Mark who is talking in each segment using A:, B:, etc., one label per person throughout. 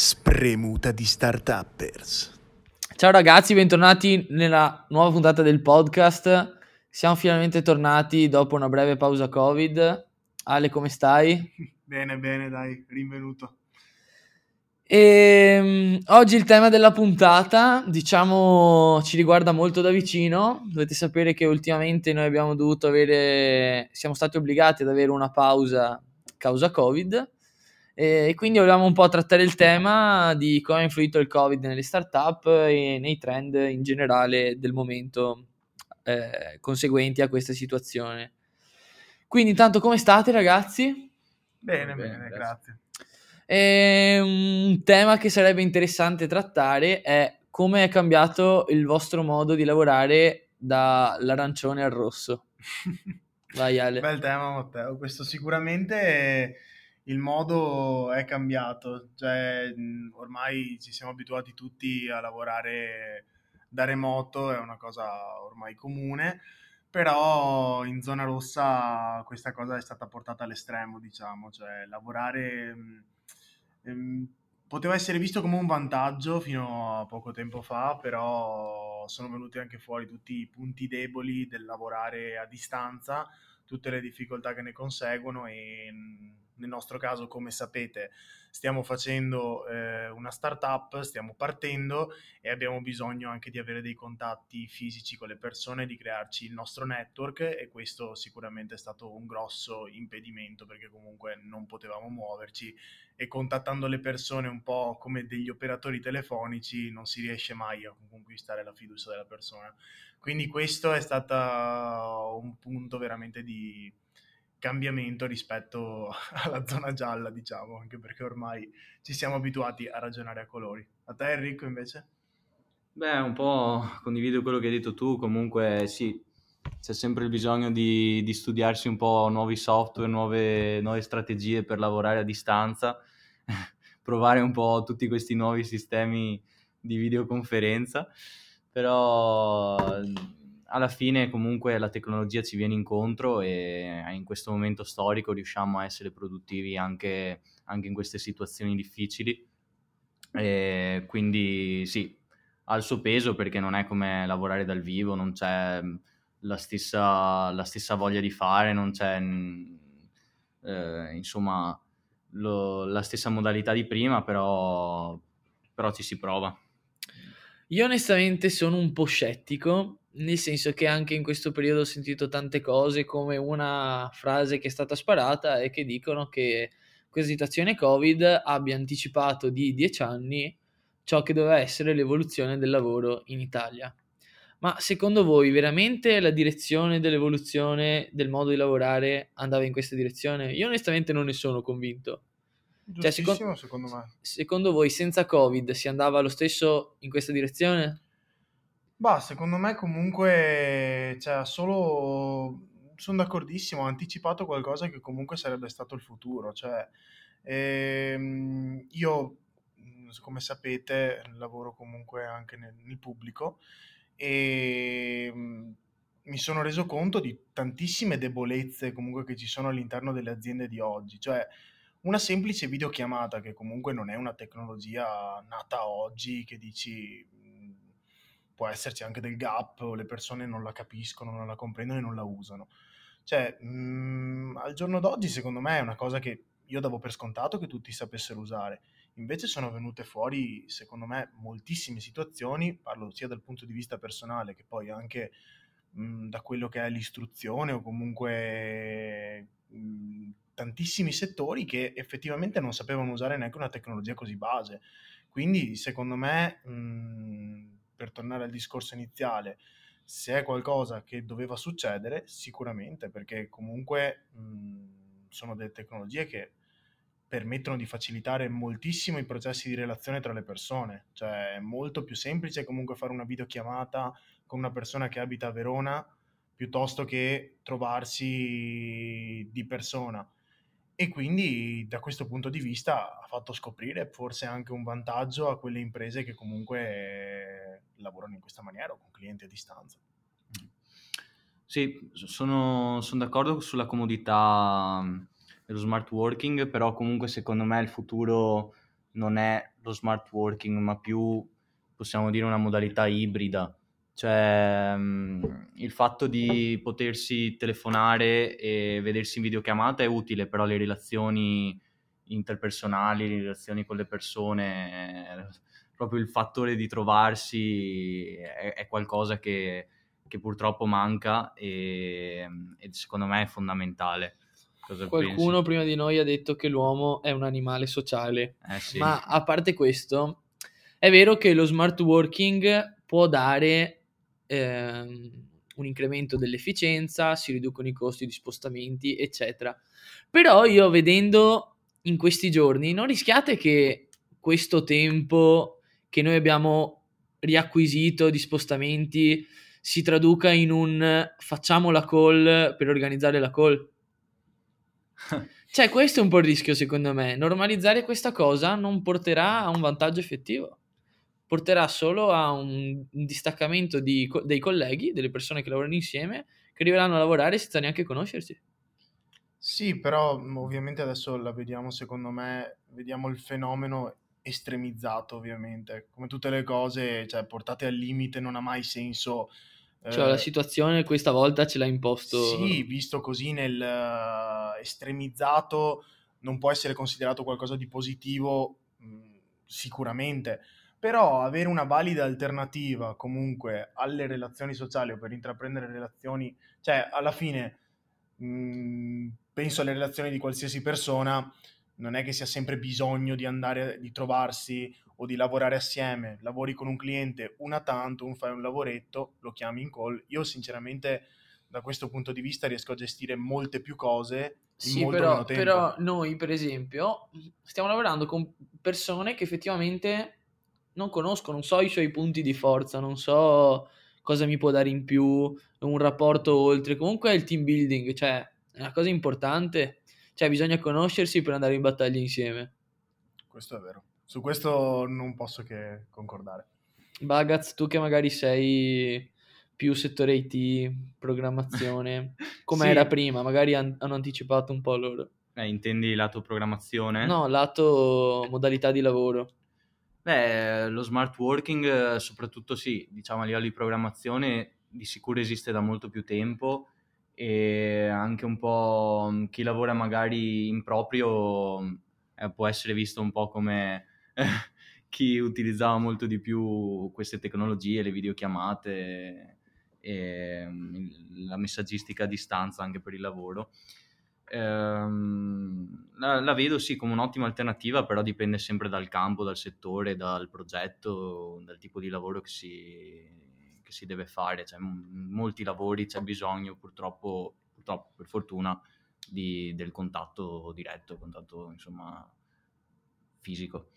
A: Spremuta di startuppers.
B: Ciao ragazzi, bentornati nella nuova puntata del podcast. Siamo finalmente tornati dopo una breve pausa Covid. Ale, come stai?
C: Bene, bene, dai, rinvenuto.
B: E, um, oggi il tema della puntata, diciamo, ci riguarda molto da vicino. Dovete sapere che ultimamente noi abbiamo dovuto avere, siamo stati obbligati ad avere una pausa causa Covid e quindi volevamo un po' trattare il tema di come ha influito il Covid nelle startup e nei trend in generale del momento eh, conseguenti a questa situazione. Quindi intanto come state ragazzi?
C: Bene, bene, bene grazie.
B: E un tema che sarebbe interessante trattare è come è cambiato il vostro modo di lavorare dall'arancione al rosso.
C: Vai Ale. Bel tema Matteo, questo sicuramente... È il modo è cambiato, cioè ormai ci siamo abituati tutti a lavorare da remoto, è una cosa ormai comune, però in zona rossa questa cosa è stata portata all'estremo, diciamo, cioè lavorare ehm, poteva essere visto come un vantaggio fino a poco tempo fa, però sono venuti anche fuori tutti i punti deboli del lavorare a distanza, tutte le difficoltà che ne conseguono e nel nostro caso, come sapete, stiamo facendo eh, una startup, stiamo partendo e abbiamo bisogno anche di avere dei contatti fisici con le persone, di crearci il nostro network e questo sicuramente è stato un grosso impedimento perché comunque non potevamo muoverci e contattando le persone un po' come degli operatori telefonici non si riesce mai a conquistare la fiducia della persona. Quindi questo è stato un punto veramente di cambiamento rispetto alla zona gialla, diciamo, anche perché ormai ci siamo abituati a ragionare a colori. A te Enrico invece?
D: Beh, un po' condivido quello che hai detto tu, comunque sì, c'è sempre il bisogno di, di studiarsi un po' nuovi software, nuove, nuove strategie per lavorare a distanza, provare un po' tutti questi nuovi sistemi di videoconferenza, però alla fine comunque la tecnologia ci viene incontro e in questo momento storico riusciamo a essere produttivi anche, anche in queste situazioni difficili. E quindi sì, ha il suo peso perché non è come lavorare dal vivo, non c'è la stessa, la stessa voglia di fare, non c'è eh, insomma lo, la stessa modalità di prima, però, però ci si prova.
B: Io onestamente sono un po' scettico nel senso che anche in questo periodo ho sentito tante cose come una frase che è stata sparata e che dicono che questa situazione Covid abbia anticipato di dieci anni ciò che doveva essere l'evoluzione del lavoro in Italia. Ma secondo voi veramente la direzione dell'evoluzione del modo di lavorare andava in questa direzione? Io onestamente non ne sono convinto.
C: Cioè, secondo, secondo me.
B: Secondo voi senza Covid si andava lo stesso in questa direzione?
C: Bah, secondo me comunque, cioè, solo sono d'accordissimo, ha anticipato qualcosa che comunque sarebbe stato il futuro, cioè, ehm, io, come sapete, lavoro comunque anche nel, nel pubblico e mi sono reso conto di tantissime debolezze comunque che ci sono all'interno delle aziende di oggi, cioè una semplice videochiamata che comunque non è una tecnologia nata oggi che dici può esserci anche del gap o le persone non la capiscono, non la comprendono e non la usano. Cioè, mh, mhmm, al giorno d'oggi secondo me è una cosa che io davo per scontato che tutti sapessero usare. Invece sono venute fuori, secondo me, moltissime situazioni, parlo sia dal punto di vista personale che poi anche mh, mhmm, da quello che è l'istruzione o comunque mh, mhmm, tantissimi settori che effettivamente non sapevano usare neanche una tecnologia così base. Quindi, secondo me, mh, per tornare al discorso iniziale, se è qualcosa che doveva succedere, sicuramente, perché comunque mh, sono delle tecnologie che permettono di facilitare moltissimo i processi di relazione tra le persone, cioè è molto più semplice comunque fare una videochiamata con una persona che abita a Verona piuttosto che trovarsi di persona e quindi da questo punto di vista ha fatto scoprire forse anche un vantaggio a quelle imprese che comunque lavorano in questa maniera o con clienti a distanza.
D: Sì, sono, sono d'accordo sulla comodità dello smart working, però comunque secondo me il futuro non è lo smart working, ma più possiamo dire una modalità ibrida. Cioè, mh, il fatto di potersi telefonare e vedersi in videochiamata è utile, però le relazioni interpersonali, le relazioni con le persone, proprio il fattore di trovarsi è, è qualcosa che, che, purtroppo manca e, e, secondo me è fondamentale.
B: Cosa Qualcuno pensi? prima di noi ha detto che l'uomo è un animale sociale,
D: eh sì.
B: ma a parte questo, è vero che lo smart working può dare ehm, un incremento dell'efficienza, si riducono i costi di spostamenti, eccetera. Però io vedendo in questi giorni, non rischiate che questo tempo che noi abbiamo riacquisito di spostamenti si traduca in un facciamo la call per organizzare la call? cioè, questo è un po' il rischio, secondo me. Normalizzare questa cosa non porterà a un vantaggio effettivo. Porterà solo a un distaccamento di, dei colleghi, delle persone che lavorano insieme, che arriveranno a lavorare senza neanche conoscersi.
C: Sì, però mhmm, ovviamente adesso la vediamo, secondo me, vediamo il fenomeno estremizzato, ovviamente. Come tutte le cose, cioè, portate al limite non ha mai senso.
B: Cioè, la eh, situazione questa volta ce l'ha imposto.
C: Sì, visto così nel uh, estremizzato non può essere considerato qualcosa di positivo, mh, mhmm, sicuramente. Però avere una valida alternativa comunque alle relazioni sociali o per intraprendere relazioni, cioè alla fine mh, mhmm, penso alle relazioni di qualsiasi persona, non è che sia sempre bisogno di andare, di trovarsi o di lavorare assieme. Lavori con un cliente una tanto, fai un lavoretto, lo chiami in call. Io sinceramente da questo punto di vista riesco a gestire molte più cose in sì,
B: però, però noi per esempio stiamo lavorando con persone che effettivamente non conosco, non so i suoi punti di forza, non so cosa mi può dare in più, un rapporto oltre. Comunque è il team building, cioè è una cosa importante, cioè bisogna conoscersi per andare in battaglia insieme.
C: Questo è vero, su questo non posso che concordare.
B: Bagaz, tu che magari sei più settore IT, programmazione, come sì. era prima, magari han- hanno anticipato un po' loro.
D: Eh, intendi lato programmazione?
B: No, lato modalità di lavoro.
D: Beh, lo smart working, soprattutto sì, diciamo a livello di programmazione, di sicuro esiste da molto più tempo e anche un po' mm, chi lavora magari in proprio eh, può essere visto un po' come chi utilizzava molto di più queste tecnologie, le videochiamate mm, la messaggistica a distanza anche per il lavoro. Ehm, la, la, vedo sì come un'ottima alternativa, però dipende sempre dal campo, dal settore, dal progetto, dal tipo di lavoro che si, che si deve fare. Cioè, in molti lavori c'è bisogno, purtroppo, purtroppo per fortuna, di, del contatto diretto, contatto insomma fisico.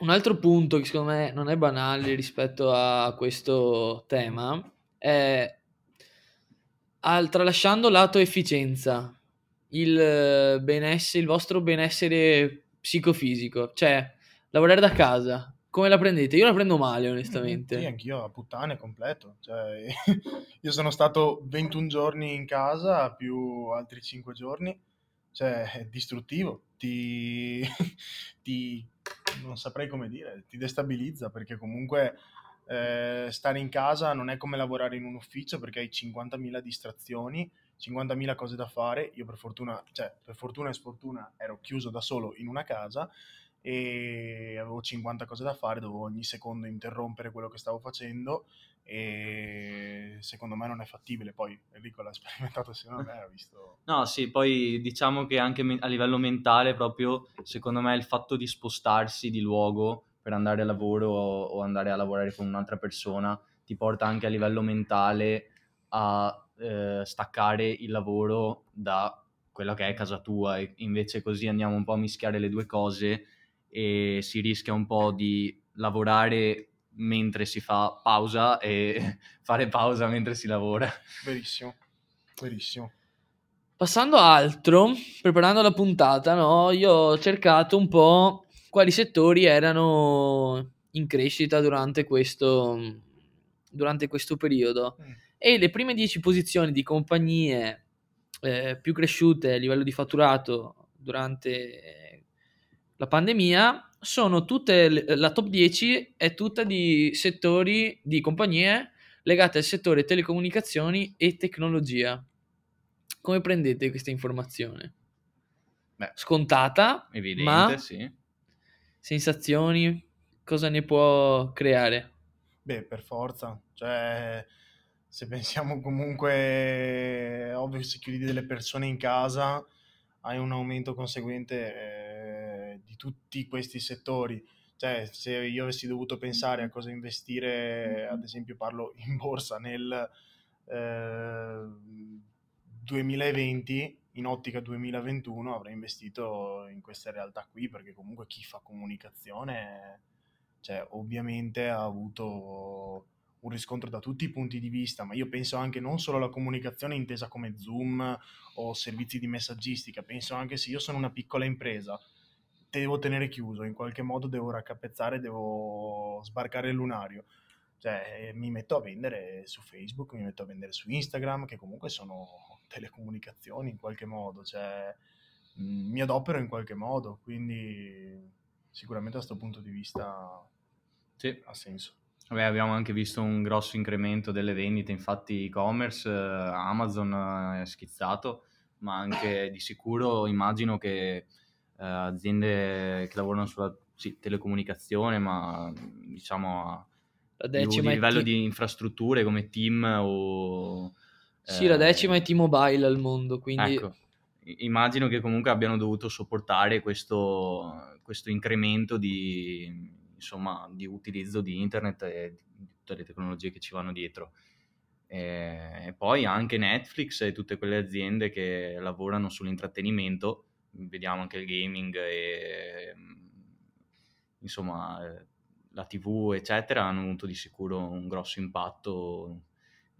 B: Un altro punto che secondo me non è banale rispetto a questo tema è al, tralasciando lato efficienza, il benessere, il vostro benessere psicofisico, cioè lavorare da casa, come la prendete? Io la prendo male, onestamente.
C: Sì, anch'io a puttane completo. Cioè, io sono stato 21 giorni in casa più altri 5 giorni. Cioè, è distruttivo. Ti, ti non saprei come dire, ti destabilizza perché comunque eh, stare in casa non è come lavorare in un ufficio perché hai 50.000 distrazioni, 50.000 cose da fare. Io per fortuna, cioè per fortuna e sfortuna ero chiuso da solo in una casa e avevo 50 cose da fare, dovevo ogni secondo interrompere quello che stavo facendo e secondo me non è fattibile. Poi Enrico l'ha sperimentato secondo me, ha visto...
D: No, sì, poi diciamo che anche a livello mentale proprio, secondo me il fatto di spostarsi di luogo per andare a lavoro o andare a lavorare con un'altra persona ti porta anche a livello mentale a eh, staccare il lavoro da quella che è casa tua e invece così andiamo un po' a mischiare le due cose e si rischia un po' di lavorare mentre si fa pausa e fare pausa mentre si lavora.
C: Verissimo, verissimo.
B: Passando a altro, preparando la puntata, no, io ho cercato un po' quali settori erano in crescita durante questo, durante questo periodo. Mm. E le prime 10 posizioni di compagnie eh, più cresciute a livello di fatturato durante la pandemia sono tutte, le- la top 10 è tutta di settori, di compagnie legate al settore telecomunicazioni e tecnologia. Come prendete questa informazione?
D: Beh,
B: Scontata,
D: evidente,
B: ma
D: sì.
B: sensazioni, cosa ne può creare?
C: Beh, per forza, cioè se pensiamo comunque, è ovvio se chiudi delle persone in casa hai un aumento conseguente eh, di tutti questi settori. Cioè, se io avessi dovuto pensare a cosa investire, ad esempio parlo in borsa nel eh, 2020, in ottica 2021 avrei investito in queste realtà qui perché comunque chi fa comunicazione, cioè, ovviamente ha avuto un riscontro da tutti i punti di vista, ma io penso anche non solo alla comunicazione intesa come Zoom o servizi di messaggistica, penso anche se io sono una piccola impresa, devo tenere chiuso, in qualche modo devo raccapezzare, devo sbarcare il lunario. Cioè, mi metto a vendere su Facebook, mi metto a vendere su Instagram, che comunque sono telecomunicazioni in qualche modo, cioè mh, mi adopero in qualche modo, quindi sicuramente da questo punto di vista
D: Sì.
C: ha senso.
D: Vabbè, abbiamo anche visto un grosso incremento delle vendite, infatti e-commerce, eh, Amazon eh, è schizzato, ma anche di sicuro immagino che eh, aziende che lavorano sulla sì, telecomunicazione, ma diciamo a
B: La
D: più livello
B: T-
D: di infrastrutture come team o...
B: Sì, la
D: eh,
B: decima è T-Mobile al mondo, quindi
D: Ecco, immagino che comunque abbiano dovuto sopportare questo, questo incremento di, insomma, di utilizzo di internet e di tutte le tecnologie che ci vanno dietro. E, poi anche Netflix e tutte quelle aziende che lavorano sull'intrattenimento, vediamo anche il gaming e insomma eh, la TV, eccetera, hanno avuto di sicuro un grosso impatto.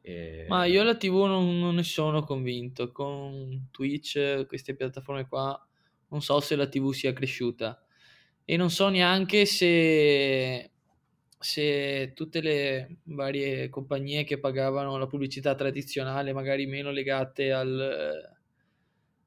D: e-
B: Ma io la TV non, non ne sono convinto. Con Twitch, queste piattaforme qua, non so se la TV sia cresciuta. E non so neanche se, se tutte le varie compagnie che pagavano la pubblicità tradizionale, magari meno legate al,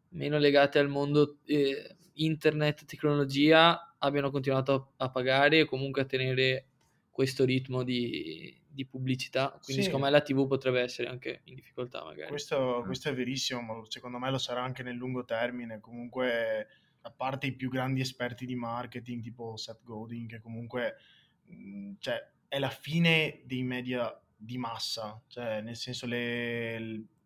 B: meno legate al mondo eh, internet, tecnologia, abbiano continuato a, a pagare o comunque a tenere questo ritmo di, di pubblicità. Quindi
C: Sì.
B: secondo me la TV potrebbe essere anche in difficoltà magari.
C: Questo, questo è verissimo, ma secondo me lo sarà anche nel lungo termine. Comunque, a parte i più grandi esperti di marketing, tipo Seth Godin, che comunque mh, cioè, è la fine dei media di massa, cioè nel senso le,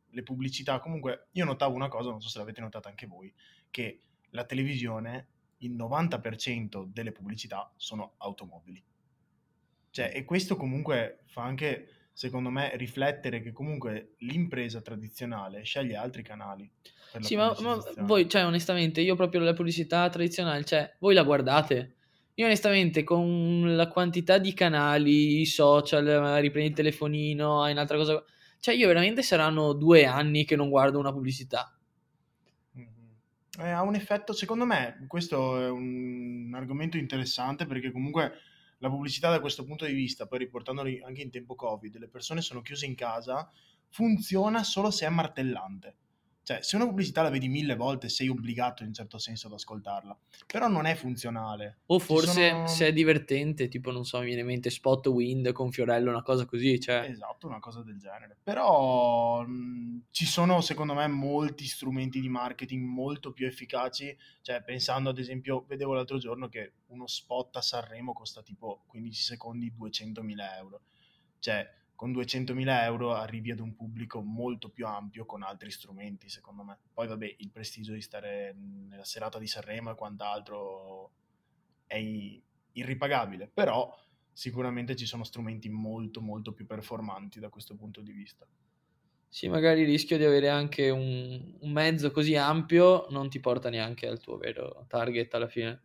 C: le pubblicità. Comunque, io notavo una cosa, non so se l'avete notata anche voi, che la televisione, il 90% delle pubblicità sono automobili. Cioè, e questo comunque fa anche, secondo me, riflettere che comunque l'impresa tradizionale sceglie altri canali.
B: Sì, ma, ma voi, cioè, onestamente, io proprio la pubblicità tradizionale, cioè, voi la guardate? Io onestamente, con la quantità di canali, i social, magari prendi il telefonino, hai un'altra cosa... Cioè, io veramente saranno due anni che non guardo una pubblicità.
C: Mhm. Eh, ha un effetto, secondo me, questo è un argomento interessante perché comunque la pubblicità da questo punto di vista, poi riportandolo anche in tempo Covid, le persone sono chiuse in casa, funziona solo se è martellante. Cioè, se una pubblicità la vedi mille volte, sei obbligato in un certo senso ad ascoltarla, però non è funzionale.
B: O forse
C: sono-
B: se è divertente, tipo, non so, mi viene in mente Spot Wind con Fiorello, una cosa così, cioè...
C: Esatto, una cosa del genere. Però mh, ci sono, secondo me, molti strumenti di marketing molto più efficaci. Cioè, pensando ad esempio, vedevo l'altro giorno che uno spot a Sanremo costa tipo 15 secondi 200.000 euro. Cioè, con 200.000 euro arrivi ad un pubblico molto più ampio con altri strumenti, secondo me. Poi, vabbè, il prestigio di stare nella serata di Sanremo e quant'altro è irripagabile, però sicuramente ci sono strumenti molto molto più performanti da questo punto di vista.
B: Sì, magari il rischio di avere anche un, un mezzo così ampio non ti porta neanche al tuo vero target alla fine.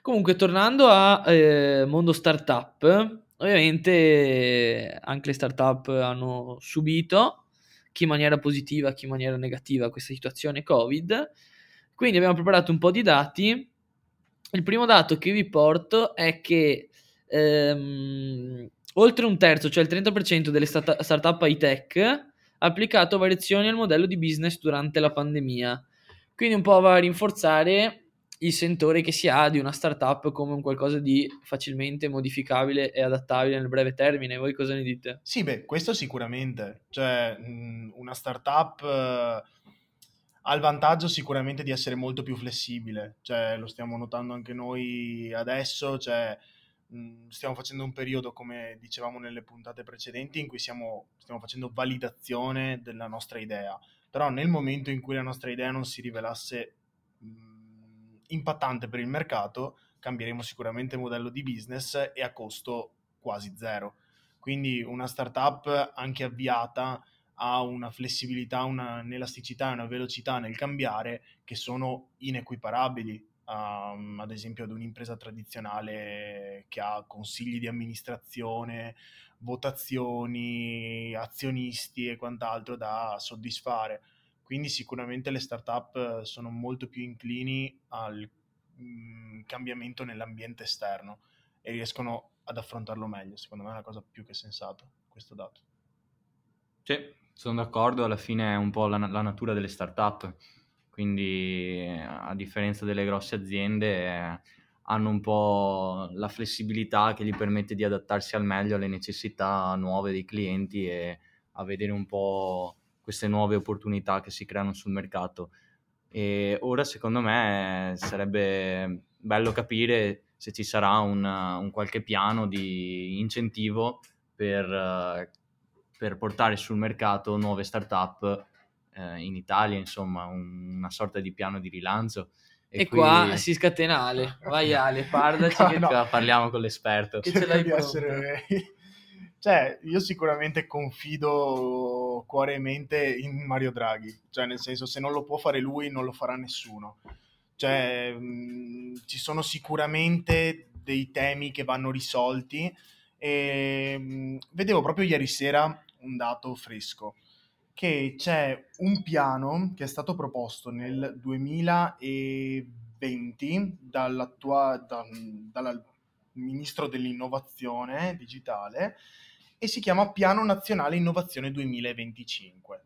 B: Comunque, tornando a eh, mondo startup, ovviamente anche le startup hanno subito, chi in maniera positiva, chi in maniera negativa, questa situazione Covid. Quindi abbiamo preparato un po' di dati. Il primo dato che vi porto è che ehm, oltre un terzo, cioè il 30% delle start- startup high tech, ha applicato variazioni al modello di business durante la pandemia. Quindi un po' va a rinforzare il sentore che si ha di una startup come un qualcosa di facilmente modificabile e adattabile nel breve termine. Voi cosa ne dite?
C: Sì, beh, questo sicuramente. Cioè, una startup eh, ha il vantaggio sicuramente di essere molto più flessibile. Cioè, lo stiamo notando anche noi adesso. Cioè, mh, stiamo facendo un periodo, come dicevamo nelle puntate precedenti, in cui siamo, stiamo facendo validazione della nostra idea. Però nel momento in cui la nostra idea non si rivelasse impattante per il mercato, cambieremo sicuramente modello di business e a costo quasi zero. Quindi una startup anche avviata ha una flessibilità, una, un'elasticità e una velocità nel cambiare che sono inequiparabili um, ad esempio ad un'impresa tradizionale che ha consigli di amministrazione, votazioni, azionisti e quant'altro da soddisfare. Quindi sicuramente le startup sono molto più inclini al mh, mm, cambiamento nell'ambiente esterno e riescono ad affrontarlo meglio. Secondo me è una cosa più che sensata questo dato.
D: Sì, sono d'accordo, alla fine è un po' la, la natura delle startup, quindi a differenza delle grosse aziende eh, hanno un po' la flessibilità che gli permette di adattarsi al meglio alle necessità nuove dei clienti e a vedere un po' queste nuove opportunità che si creano sul mercato. E ora secondo me sarebbe bello capire se ci sarà un, un qualche piano di incentivo per, per, portare sul mercato nuove start-up eh, in Italia, insomma, un, una sorta di piano di rilancio.
B: E, e qui... qua si scatena Ale, vai Ale, parlaci no,
D: che no. parliamo con l'esperto.
C: Che ce l'hai di essere cioè, io sicuramente confido cuore e mente in Mario Draghi, cioè nel senso se non lo può fare lui non lo farà nessuno. Cioè, mh, ci sono sicuramente dei temi che vanno risolti e mh, vedevo proprio ieri sera un dato fresco che c'è un piano che è stato proposto nel 2020 dall'attuale da, dal ministro dell'innovazione digitale e si chiama Piano Nazionale Innovazione 2025.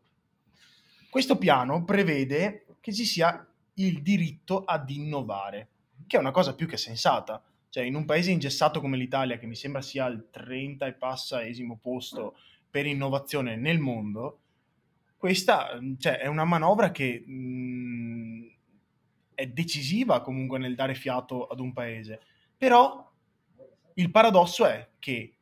C: Questo piano prevede che ci sia il diritto ad innovare, che è una cosa più che sensata. Cioè, in un paese ingessato come l'Italia, che mi sembra sia al 30 e passaesimo posto per innovazione nel mondo, questa cioè, è una manovra che mh, è decisiva comunque nel dare fiato ad un paese. Però il paradosso è che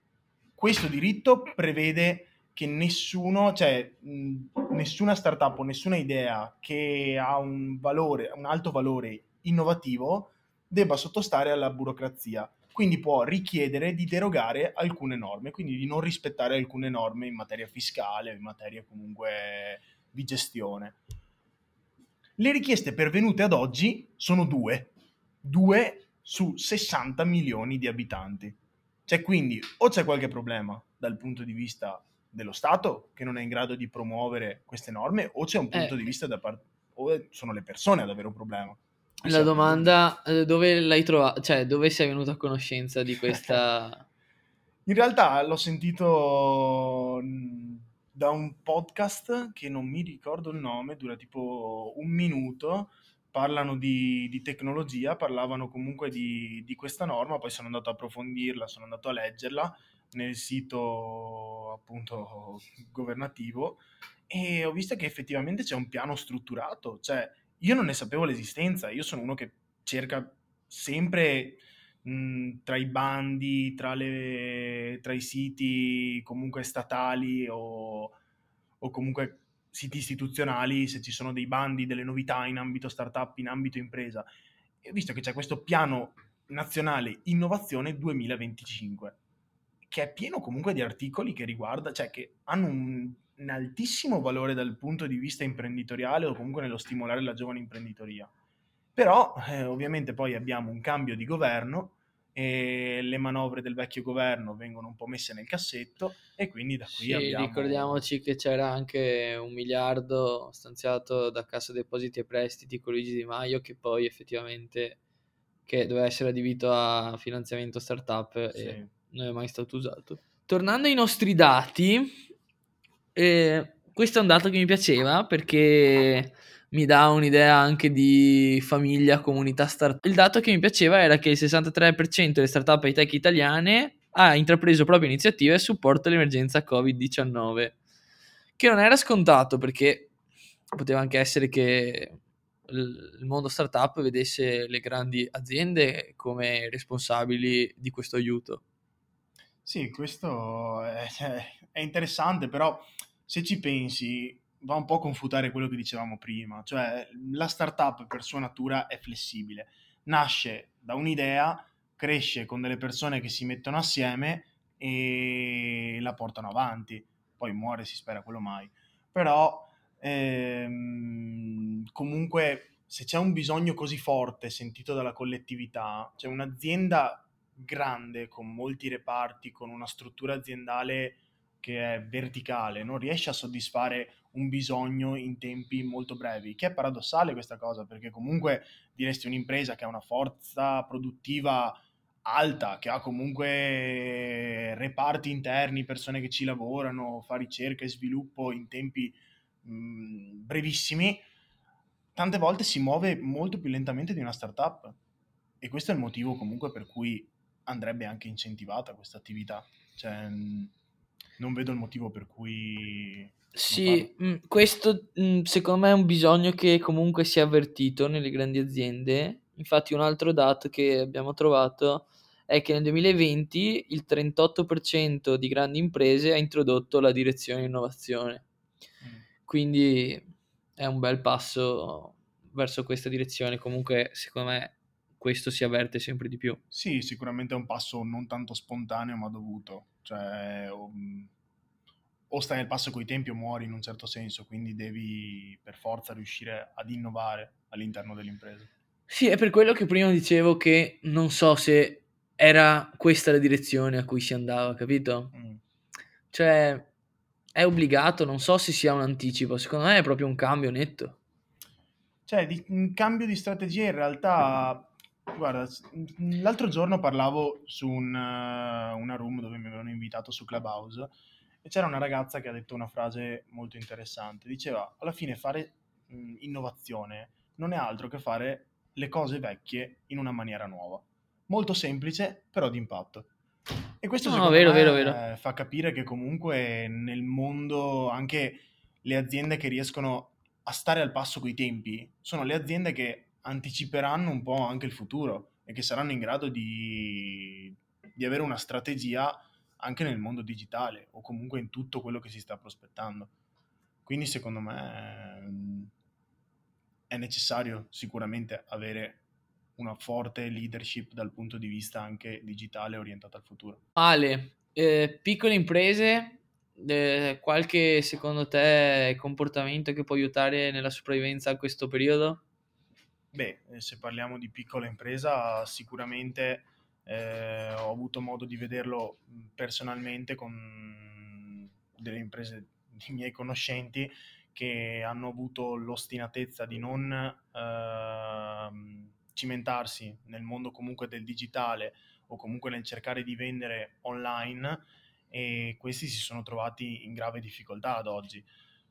C: questo diritto prevede che nessuno, cioè mh, nessuna startup o nessuna idea che ha un valore, un alto valore innovativo debba sottostare alla burocrazia. Quindi può richiedere di derogare alcune norme, quindi di non rispettare alcune norme in materia fiscale o in materia comunque di gestione. Le richieste pervenute ad oggi sono due, due su 60 milioni di abitanti. C'è quindi o c'è qualche problema dal punto di vista dello Stato che non è in grado di promuovere queste norme o c'è un punto eh. di vista da parte o sono le persone ad avere un problema.
B: La domanda eh, dove l'hai trovata, cioè dove sei venuto a conoscenza di questa
C: In realtà l'ho sentito da un podcast che non mi ricordo il nome, dura tipo un minuto parlano di, di, tecnologia, parlavano comunque di, di, questa norma, poi sono andato a approfondirla, sono andato a leggerla nel sito appunto governativo e ho visto che effettivamente c'è un piano strutturato, cioè io non ne sapevo l'esistenza, io sono uno che cerca sempre mh, tra i bandi, tra, le, tra, i siti comunque statali o, o comunque siti istituzionali se ci sono dei bandi, delle novità in ambito startup, in ambito impresa. E visto che c'è questo piano nazionale innovazione 2025, che è pieno comunque di articoli che riguarda, cioè che hanno un, un altissimo valore dal punto di vista imprenditoriale o comunque nello stimolare la giovane imprenditoria. Però eh, ovviamente poi abbiamo un cambio di governo e le manovre del vecchio governo vengono un po' messe nel cassetto e quindi da qui
B: sì,
C: abbiamo...
B: ricordiamoci che c'era anche un miliardo stanziato da Cassa Depositi e Prestiti con Luigi Di Maio che poi effettivamente che doveva essere adibito a finanziamento startup sì. e non è mai stato usato. Tornando ai nostri dati, eh, questo è un dato che mi piaceva perché mi dà un'idea anche di famiglia, comunità startup. Il dato che mi piaceva era che il 63% delle startup high tech italiane ha intrapreso proprie iniziative a supporto all'emergenza Covid-19, che non era scontato perché poteva anche essere che il mondo startup vedesse le grandi aziende come responsabili di questo aiuto.
C: Sì, questo è, è interessante, però se ci pensi va un po' a confutare quello che dicevamo prima, cioè la startup per sua natura è flessibile, nasce da un'idea, cresce con delle persone che si mettono assieme e la portano avanti, poi muore, si spera quello mai, però ehm, comunque se c'è un bisogno così forte sentito dalla collettività, c'è un'azienda grande con molti reparti, con una struttura aziendale che è verticale, non riesce a soddisfare un bisogno in tempi molto brevi, che è paradossale questa cosa, perché comunque diresti un'impresa che ha una forza produttiva alta, che ha comunque reparti interni, persone che ci lavorano, fa ricerca e sviluppo in tempi mh, brevissimi, tante volte si muove molto più lentamente di una startup. E questo è il motivo comunque per cui andrebbe anche incentivata questa attività. Cioè, non vedo il motivo per cui...
B: Sì, mh, questo mh, secondo me è un bisogno che comunque si è avvertito nelle grandi aziende. Infatti un altro dato che abbiamo trovato è che nel 2020 il 38% di grandi imprese ha introdotto la direzione innovazione. Mm. Quindi è un bel passo verso questa direzione. Comunque, secondo me, questo si avverte sempre di più.
C: Sì, sicuramente è un passo non tanto spontaneo, ma dovuto. Cioè, o, o stai nel passo coi tempi o muori in un certo senso, quindi devi per forza riuscire ad innovare all'interno dell'impresa.
B: Sì, è per quello che prima dicevo che non so se era questa la direzione a cui si andava, capito? Mm. Cioè, è obbligato, non so se sia un anticipo, secondo me è proprio un cambio netto.
C: Cioè, di, un cambio di strategia in realtà Guarda, l'altro giorno parlavo su un, una room dove mi avevano invitato su Clubhouse e c'era una ragazza che ha detto una frase molto interessante. Diceva, alla fine fare mh, innovazione non è altro che fare le cose vecchie in una maniera nuova. Molto semplice, però di impatto. E questo no, vero, vero, vero. fa capire che comunque nel mondo anche le aziende che riescono a stare al passo coi tempi sono le aziende che anticiperanno un po' anche il futuro e che saranno in grado di, di avere una strategia anche nel mondo digitale o comunque in tutto quello che si sta prospettando. Quindi secondo me è necessario sicuramente avere una forte leadership dal punto di vista anche digitale orientata al futuro.
B: Ale, eh, piccole imprese, eh, qualche secondo te comportamento che può aiutare nella sopravvivenza a questo periodo?
C: Beh, eh, se parliamo di piccola impresa, sicuramente eh, ho avuto modo di vederlo personalmente con delle imprese di miei conoscenti che hanno avuto l'ostinatezza di non eh, cimentarsi nel mondo comunque del digitale o comunque nel cercare di vendere online e questi si sono trovati in grave difficoltà ad oggi.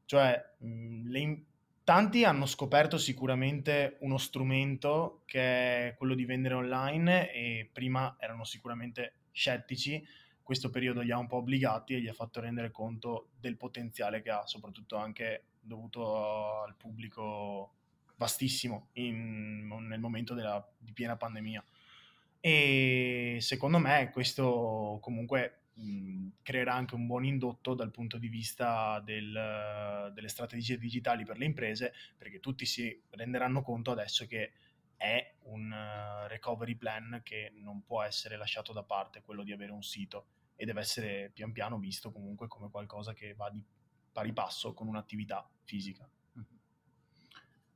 C: Cioè, mh, le, tanti hanno scoperto sicuramente uno strumento che è quello di vendere online e prima erano sicuramente scettici. Questo periodo li ha un po' obbligati e gli ha fatto rendere conto del potenziale che ha, soprattutto anche dovuto al pubblico vastissimo in, nel momento della, di piena pandemia. E secondo me questo comunque creerà anche un buon indotto dal punto di vista del, delle strategie digitali per le imprese, perché tutti si renderanno conto adesso che è un recovery plan che non può essere lasciato da parte, quello di avere un sito, e deve essere pian piano visto comunque come qualcosa che va di pari passo con un'attività fisica.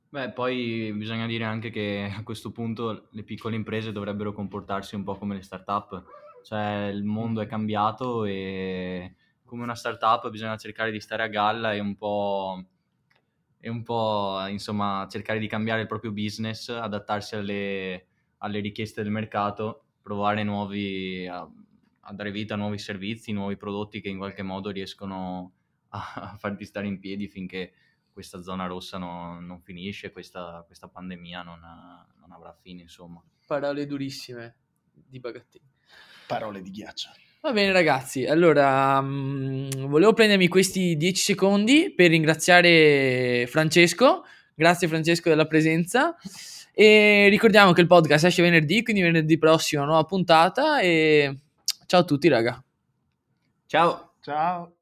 D: Beh, poi bisogna dire anche che a questo punto le piccole imprese dovrebbero comportarsi un po' come le start-up, cioè il mondo è cambiato e come una startup bisogna cercare di stare a galla e un po', e un po' insomma cercare di cambiare il proprio business, adattarsi alle, alle richieste del mercato, provare nuovi, a, a, dare vita a nuovi servizi, nuovi prodotti che in qualche modo riescono a, a farti stare in piedi finché questa zona rossa no, non finisce, questa, questa pandemia non, non, avrà fine, insomma.
B: Parole durissime di Bagattini.
C: Parole di ghiaccio.
B: Va bene ragazzi, allora mh, volevo prendermi questi 10 secondi per ringraziare Francesco, grazie Francesco della presenza e ricordiamo che il podcast esce venerdì, quindi venerdì prossimo nuova puntata e ciao a tutti raga.
D: Ciao.
C: Ciao.